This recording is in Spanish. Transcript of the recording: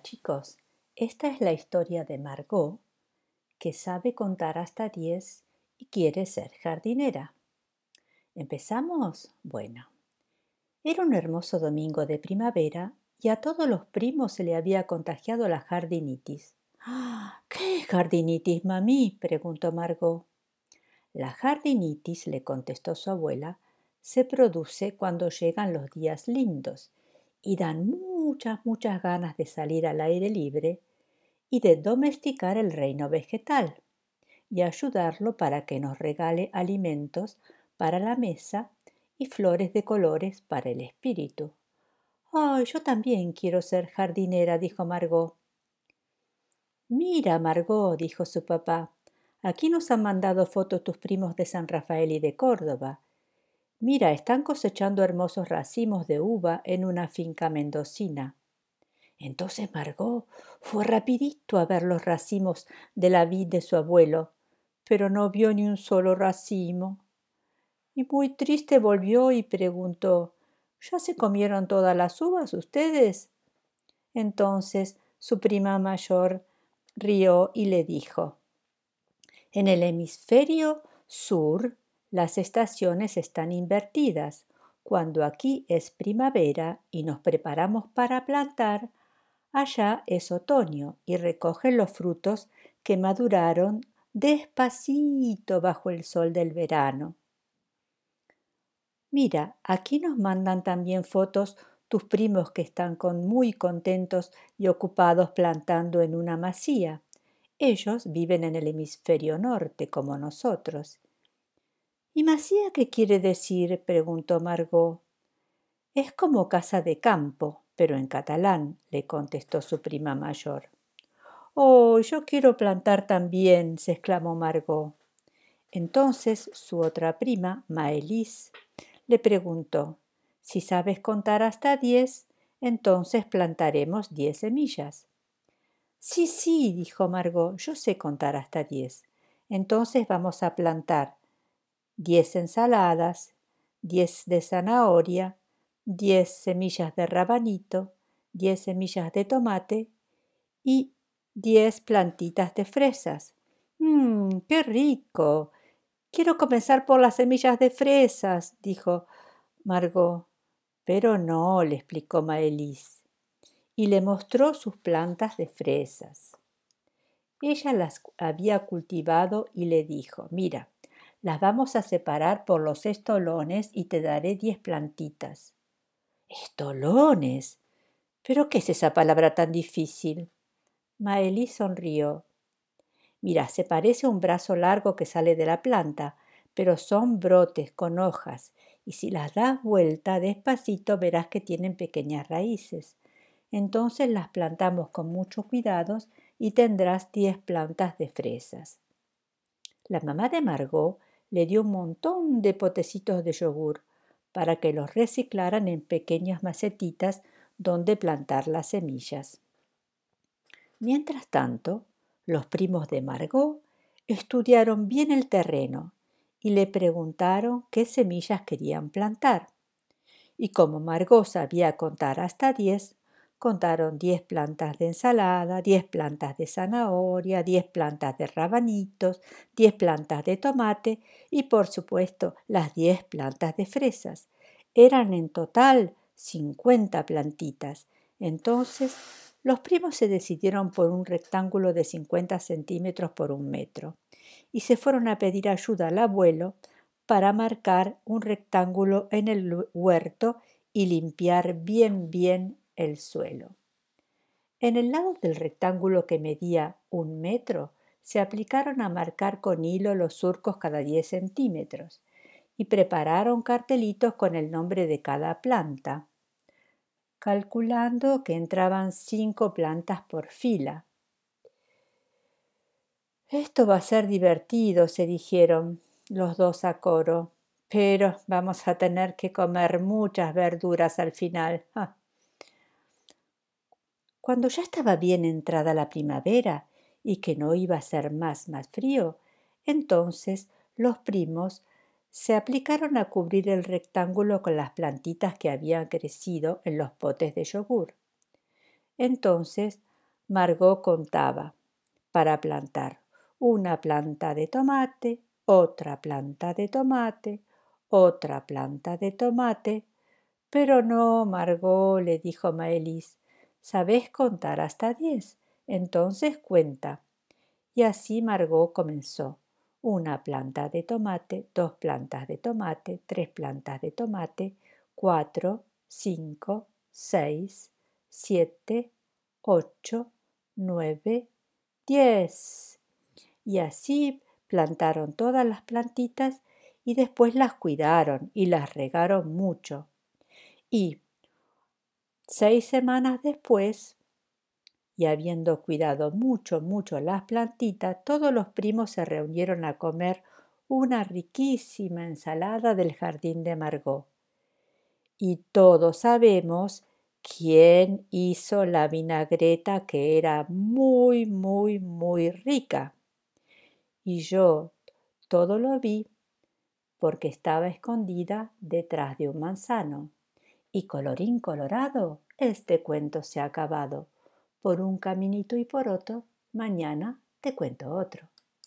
chicos, esta es la historia de Margot, que sabe contar hasta 10 y quiere ser jardinera. ¿Empezamos? Bueno. Era un hermoso domingo de primavera y a todos los primos se le había contagiado la jardinitis. ¡Ah! ¿Qué jardinitis, mami? preguntó Margot. La jardinitis, le contestó su abuela, se produce cuando llegan los días lindos y dan muchas, muchas ganas de salir al aire libre y de domesticar el reino vegetal y ayudarlo para que nos regale alimentos para la mesa y flores de colores para el espíritu. ¡Ay, yo también quiero ser jardinera! dijo Margot. Mira, Margot, dijo su papá, aquí nos han mandado fotos tus primos de San Rafael y de Córdoba. Mira, están cosechando hermosos racimos de uva en una finca mendocina. Entonces Margot fue rapidito a ver los racimos de la vid de su abuelo, pero no vio ni un solo racimo. Y muy triste volvió y preguntó ¿Ya se comieron todas las uvas ustedes? Entonces su prima mayor rió y le dijo En el hemisferio sur las estaciones están invertidas. Cuando aquí es primavera y nos preparamos para plantar, allá es otoño y recogen los frutos que maduraron despacito bajo el sol del verano. Mira, aquí nos mandan también fotos tus primos que están con muy contentos y ocupados plantando en una masía. Ellos viven en el hemisferio norte, como nosotros. ¿Y masía qué quiere decir? preguntó Margot. Es como casa de campo, pero en catalán, le contestó su prima mayor. Oh, yo quiero plantar también, se exclamó Margot. Entonces su otra prima, Maelys, le preguntó Si sabes contar hasta diez, entonces plantaremos diez semillas. Sí, sí, dijo Margot, yo sé contar hasta diez. Entonces vamos a plantar diez ensaladas, diez de zanahoria, diez semillas de rabanito, diez semillas de tomate y diez plantitas de fresas. ¡Mmm, qué rico! Quiero comenzar por las semillas de fresas, dijo Margot. Pero no, le explicó Maelys, y le mostró sus plantas de fresas. Ella las había cultivado y le dijo, mira, las vamos a separar por los estolones y te daré diez plantitas. ¿Estolones? ¿Pero qué es esa palabra tan difícil? Maelí sonrió. Mira, se parece a un brazo largo que sale de la planta, pero son brotes con hojas, y si las das vuelta despacito verás que tienen pequeñas raíces. Entonces las plantamos con mucho cuidado y tendrás diez plantas de fresas. La mamá de Margot le dio un montón de potecitos de yogur para que los reciclaran en pequeñas macetitas donde plantar las semillas. Mientras tanto, los primos de Margot estudiaron bien el terreno y le preguntaron qué semillas querían plantar. Y como Margot sabía contar hasta diez, contaron diez plantas de ensalada, diez plantas de zanahoria, diez plantas de rabanitos, diez plantas de tomate y por supuesto las diez plantas de fresas. Eran en total cincuenta plantitas. Entonces los primos se decidieron por un rectángulo de 50 centímetros por un metro y se fueron a pedir ayuda al abuelo para marcar un rectángulo en el huerto y limpiar bien bien el suelo. En el lado del rectángulo que medía un metro se aplicaron a marcar con hilo los surcos cada 10 centímetros y prepararon cartelitos con el nombre de cada planta calculando que entraban cinco plantas por fila. Esto va a ser divertido, se dijeron los dos a coro, pero vamos a tener que comer muchas verduras al final. Cuando ya estaba bien entrada la primavera y que no iba a ser más más frío, entonces los primos se aplicaron a cubrir el rectángulo con las plantitas que habían crecido en los potes de yogur. Entonces Margot contaba para plantar una planta de tomate, otra planta de tomate, otra planta de tomate. Pero no, Margot, le dijo Maelis, ¿sabes contar hasta diez? Entonces cuenta. Y así Margot comenzó. Una planta de tomate, dos plantas de tomate, tres plantas de tomate, cuatro, cinco, seis, siete, ocho, nueve, diez. Y así plantaron todas las plantitas y después las cuidaron y las regaron mucho. Y seis semanas después, y habiendo cuidado mucho, mucho las plantitas, todos los primos se reunieron a comer una riquísima ensalada del jardín de Margot. Y todos sabemos quién hizo la vinagreta que era muy, muy, muy rica. Y yo todo lo vi porque estaba escondida detrás de un manzano. Y colorín colorado, este cuento se ha acabado. Por un caminito y por otro, mañana te cuento otro.